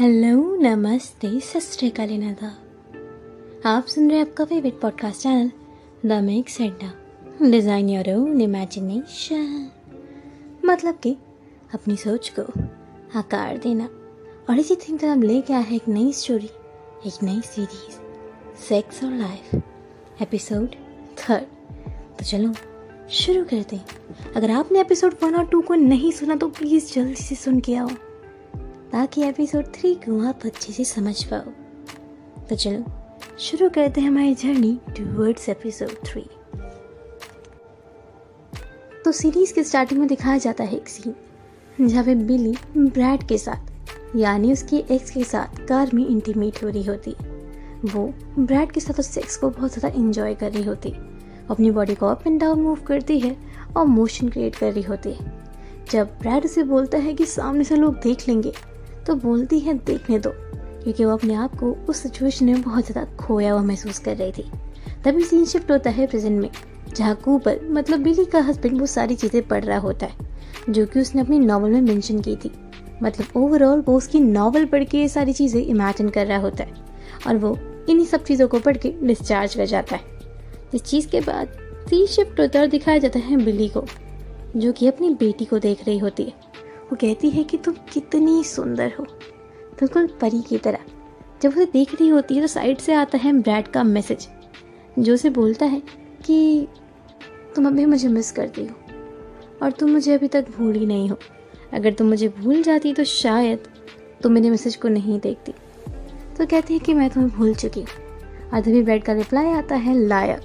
Hello, नमस्ते सत नादा। आप सुन रहे हैं आपका favourite podcast channel the mix Adda design your own imagination मतलब कि अपनी सोच को आकार देना। और इसी थिंग तरह लेके आया है एक नई स्टोरी एक नई सीरीज़ सेक्स और लाइफ एपिसोड थर्ड तो चलो, शुरू करते हैं। अगर आपने एपिसोड वन और टू को नहीं सुना तो प्लीज़ जल्दी से सुन के आओ। ताकि एपिसोड थ्री को आप अच्छे से समझ पाओ। तो चलो, शुरू करते हैं हमारी जर्नी टूवर्ड्स एपिसोड थ्री तो सीरीज़ के स्टार्टिंग में दिखाया जाता है एक सीन जहाँ पे बिली ब्रैड के साथ, यानी उसकी एक्स के साथ कार में इंटीमेट हो रही होती वो ब्रैड के साथ उस सेक्स को बहुत ज़्यादा इंजॉय कर रही होती अपनी बॉडी को अप एंड डाउन मूव करती है और मोशन क्रिएट कर रही होती है। जब ब्रैड उसे बोलता है कि सामने से लोग देख लेंगे तो बोलती है, देखने दो। क्योंकि वो अपने आप को उस सिचुएशन में बहुत ज़्यादा खोया हुआ महसूस कर रही थी। तभी सीन शिफ्ट होता है प्रेजेंट में, जहाँ कूपर मतलब बिली का हस्बैंड वो सारी चीज़ें पढ़ रहा होता है, जो कि उसने अपनी नावल में मेंशन की थी। मतलब ओवरऑल वो उसकी नावल पढ़ के ये सारी चीज़ें इमेजिन कर रहा होता है, और वो इन्हीं सब चीज़ों को पढ़ के डिस्चार्ज कर जाता है। इस चीज़ के बाद सीन शिफ्ट होता और दिखाया जाता है बिली को, जो कि अपनी बेटी को देख रही होती है। वो कहती है कि तुम कितनी सुंदर हो। बिल्कुल परी की तरह। जब उसे देख रही होती है तो साइड से आता है ब्रैड का मैसेज। जो उसे बोलता है कि तुम अभी मुझे मिस करती हो और तुम मुझे अभी तक भूल ही नहीं हो। अगर तुम मुझे भूल जाती तो शायद तुम मेरे मैसेज को नहीं देखती। तो कहती है कि मैं तुम्हें भूल चुकी हूँ। और तभी ब्रैड का रिप्लाई आता है लायर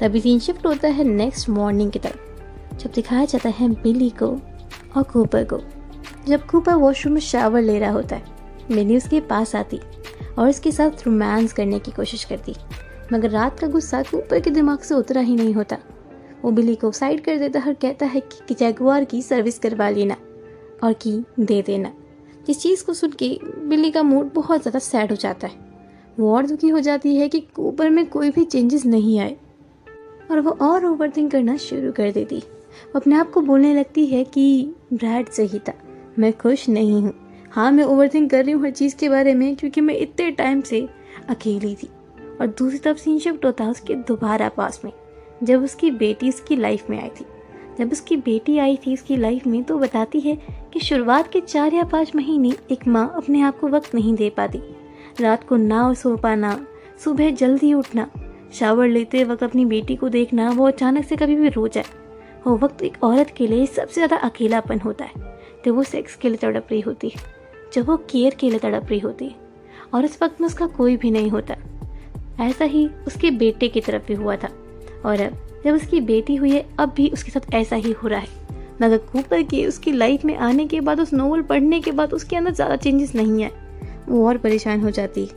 तभी सीन शिफ्ट होता है नेक्स्ट मॉर्निंग की तरफ़। जब दिखाया जाता है बिली को और कूपर को। जब कूपर वॉशरूम में शावर ले रहा होता है, मिनी उसके पास आती और उसके साथ रोमांस करने की कोशिश करती। मगर रात का गुस्सा कूपर के दिमाग से उतरा ही नहीं होता। वो बिली को साइड कर देता और कहता है कि जैगुआर की सर्विस करवा लेना और की दे देना। इस चीज़ को सुन के बिल्ली का मूड बहुत ज़्यादा सैड हो जाता है। वो और दुखी हो जाती है कि कूपर में कोई भी चेंजेस नहीं आए। और वो और ओवर करना शुरू कर देती। अपने आप को बोलने लगती है कि ब्रैड सही था। मैं खुश नहीं हूँ। हाँ मैं ओवर थिंक कर रही हूँ हर चीज़ के बारे में, क्योंकि मैं इतने टाइम से अकेली थी। और दूसरी तरफ़ सीन शिफ्ट होता है उसके दोबारा पास में, जब उसकी बेटी उसकी लाइफ में आई थी। जब उसकी बेटी आई थी उसकी लाइफ में तो बताती है कि शुरुआत के चार या पाँच महीने एक माँ अपने आप को वक्त नहीं दे पाती। रात को ना सो पाना, सुबह जल्दी उठना शावर लेते वक्त अपनी बेटी को देखना, वो अचानक से कभी भी रो जाए। वो वक्त एक औरत के लिए सबसे ज़्यादा अकेलापन होता है। जब वो सेक्स के लिए तड़प रही होती है, जब वो केयर के लिए तड़प रही होती है, और उस वक्त में उसका कोई भी नहीं होता। ऐसा ही उसके बेटे की तरफ़ भी हुआ था, और अब जब उसकी बेटी हुई है, अब भी उसके साथ ऐसा ही हो रहा है। मगर कूपर की उसकी लाइफ में आने के बाद, उस नोवेल पढ़ने के बाद उसके अंदर ज़्यादा चेंजेस नहीं आए वो और परेशान हो जाती है,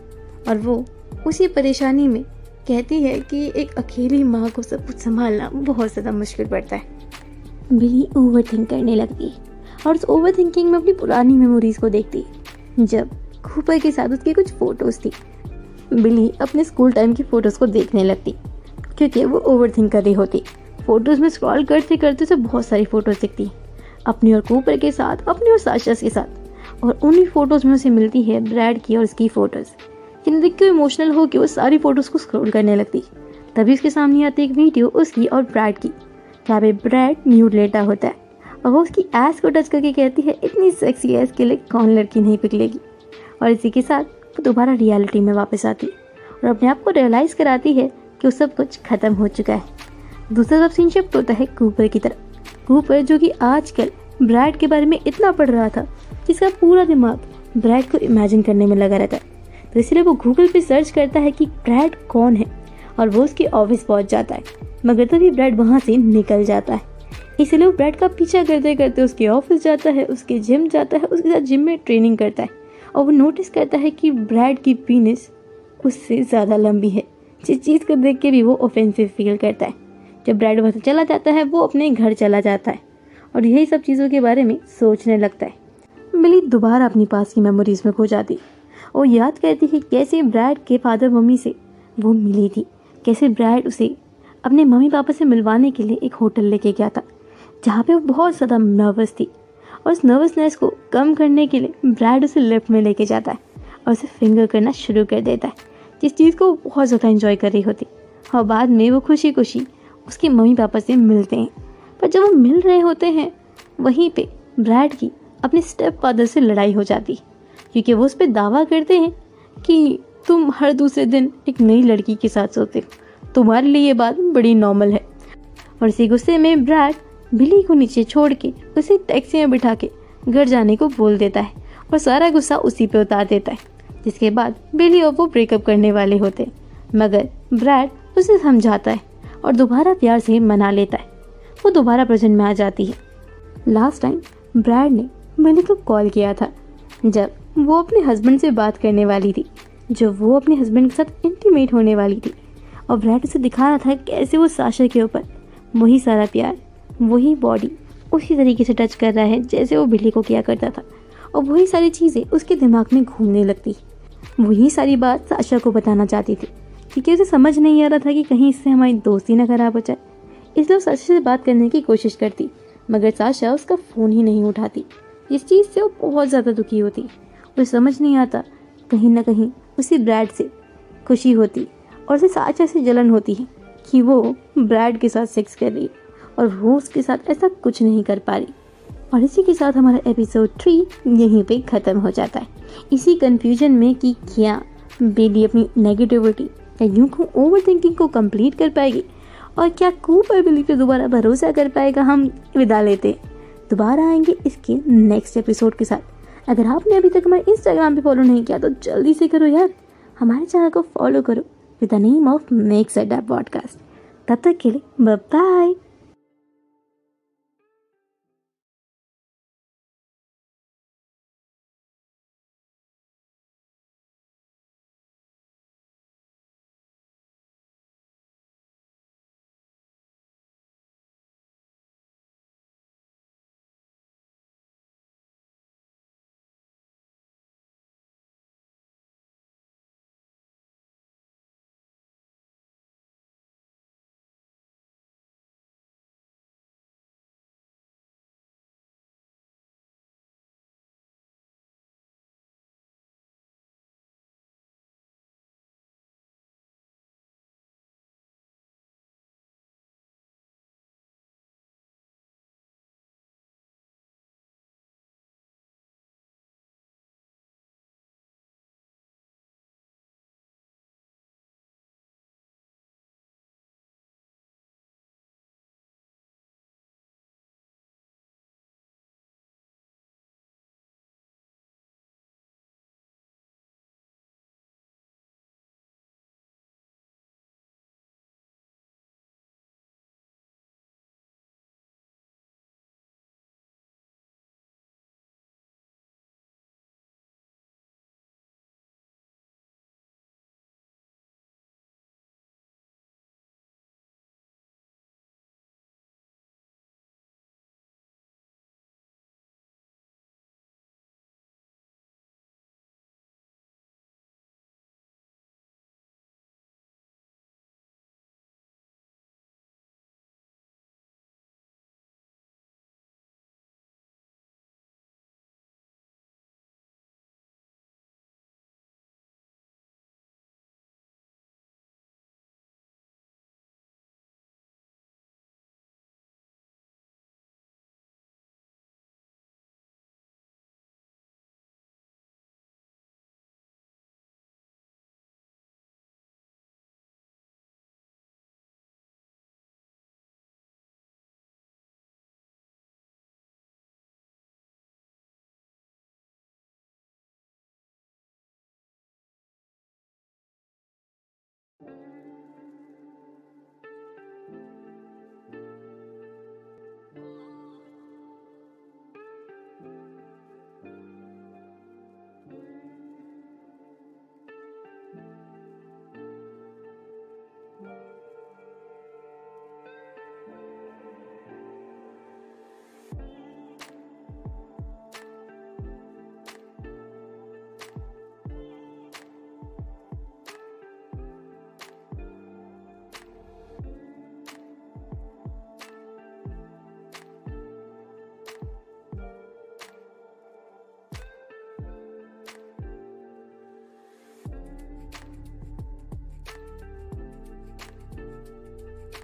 और वो उसी परेशानी में कहती है कि एक अकेली माँ को सब कुछ संभालना बहुत ज़्यादा मुश्किल पड़ता है। बिली ओवर थिंक करने लगती और उस ओवर थिंकिंग में अपनी पुरानी मेमोरीज को देखती जब खूपर के साथ उसकी कुछ फ़ोटोज़ थी बिली अपने स्कूल टाइम की फ़ोटोज़ को देखने लगती, क्योंकि वो ओवर थिंक कर रही होती। फ़ोटोज़ में स्क्रॉल करते करते से बहुत सारी फ़ोटोज़ दिखती। अपनी और कूपर के साथ, अपनी और साशस के साथ। और उन्हीं फ़ोटोज़ में उसे मिलती है ब्रैड की और उसकी फ़ोटोज़ जिन्हें देख के इमोशनल हो कि वो सारी फ़ोटोज़ को स्क्रॉल करने लगती। तभी उसके सामने आती एक वीडियो उसकी और ब्रैड की। जहाँ पे ब्रैड न्यूड लेटा होता है। और वो उसकी एस को टच करके कहती है, इतनी सेक्सी एस के लिए कौन लड़की नहीं पिघलेगी? और इसी के साथ वो दोबारा रियलिटी में वापस आती है और अपने आप को रियलाइज़ कराती है कि वो सब कुछ खत्म हो चुका है। दूसरा सब सीन शिफ्ट होता है कूपर की तरफ़। कूपर जो कि आजकल ब्रैड के बारे में इतना पढ़ रहा था, जिसका पूरा दिमाग ब्रैड को इमेजिन करने में लगा रहता है। तो इसलिए वो गूगल पे सर्च करता है कि ब्रैड कौन है और वो उसकी ऑफ़िस पहुँच जाता है। मगर तभी ब्रैड वहाँ से निकल जाता है। इसलिए वो ब्रैड का पीछा करते करते उसके ऑफ़िस जाता है, उसके जिम जाता है, उसके साथ जिम में ट्रेनिंग करता है। और वो नोटिस करता है कि ब्रैड की पीनिस उससे ज़्यादा लंबी है। जिस चीज़ को देख के भी वो ऑफेंसिव फील करता है। जब ब्रैड वहाँ से चला जाता है, वो अपने घर चला जाता है और यही सब चीज़ों के बारे में सोचने लगता है। मिली दोबारा अपनी पास की मेमोरीज में खो जाती। और याद करती है कैसे ब्रैड के फादर मम्मी से वो मिली थी, कैसे ब्रैड उसे अपने मम्मी पापा से मिलवाने के लिए एक होटल लेके गया था, जहाँ पे वो बहुत ज़्यादा नर्वस थी और उस नर्वसनेस को कम करने के लिए ब्रैड उसे लिफ्ट में लेके जाता है और उसे फिंगर करना शुरू कर देता है, जिस चीज़ को वो बहुत ज़्यादा इंजॉय कर रही होती। और बाद में वो खुशी खुशी उसके मम्मी पापा से मिलते हैं। पर जब वो मिल रहे होते हैं, वहीं पे ब्रैड की अपने स्टेप फादर से लड़ाई हो जाती, क्योंकि वो उस पर दावा करते हैं कि तुम हर दूसरे दिन एक नई लड़की के साथ सोते हो। तुम्हारे लिए ये बात बड़ी नॉर्मल है। और इसी गुस्से में ब्रैड बिली को नीचे छोड़ के उसे टैक्सी में बिठा के घर जाने को बोल देता है और सारा गुस्सा उसी पे उतार देता है, जिसके बाद बिली और वो ब्रेकअप करने वाले होते मगर ब्रैड उसे समझाता है और दोबारा प्यार से मना लेता है। वो दोबारा प्रेजेंट में आ जाती है। लास्ट टाइम ब्रैड ने बिली को कॉल किया था, जब वो अपने हस्बैंड से बात करने वाली थी, जब वो अपने हस्बैंड के साथ इंटीमेट होने वाली थी। और ब्रैड उसे दिखा रहा था कैसे वो साशा के ऊपर। वही सारा प्यार, वही बॉडी उसी तरीके से टच कर रहा है जैसे वो बिल्ली को किया करता था। और वही सारी चीज़ें उसके दिमाग में घूमने लगती। वही सारी बात साशा को बताना चाहती थी, क्योंकि उसे समझ नहीं आ रहा था कि कहीं इससे हमारी दोस्ती ना खराब हो जाए। इसलिए साशा से बात करने की कोशिश करती, मगर साशा उसका फ़ोन ही नहीं उठाती। इस चीज़ से वो बहुत ज़्यादा दुखी होती। उसे समझ नहीं आता, कहीं ना कहीं उसी ब्रैड से खुशी होती। और उसे साशा से जलन होती है कि वो ब्रैड के साथ सेक्स कर रही और वो उसके साथ ऐसा कुछ नहीं कर पा रही। और इसी के साथ हमारा एपिसोड थ्री यहीं पे ख़त्म हो जाता है। इसी कन्फ्यूज़न में कि क्या बेली अपनी नेगेटिविटी या यूँ को ओवर थिंकिंग को कंप्लीट कर पाएगी? और क्या कूपर बिली पे दोबारा भरोसा कर पाएगा हम विदा लेते दोबारा आएँगे इसके नेक्स्ट एपिसोड के साथ। अगर आपने अभी तक हमारे इंस्टाग्राम पे फॉलो नहीं किया तो जल्दी से करो यार। हमारे चैनल को फॉलो करो। with the name of Make Zeta Podcast. Tatakili. Bye bye.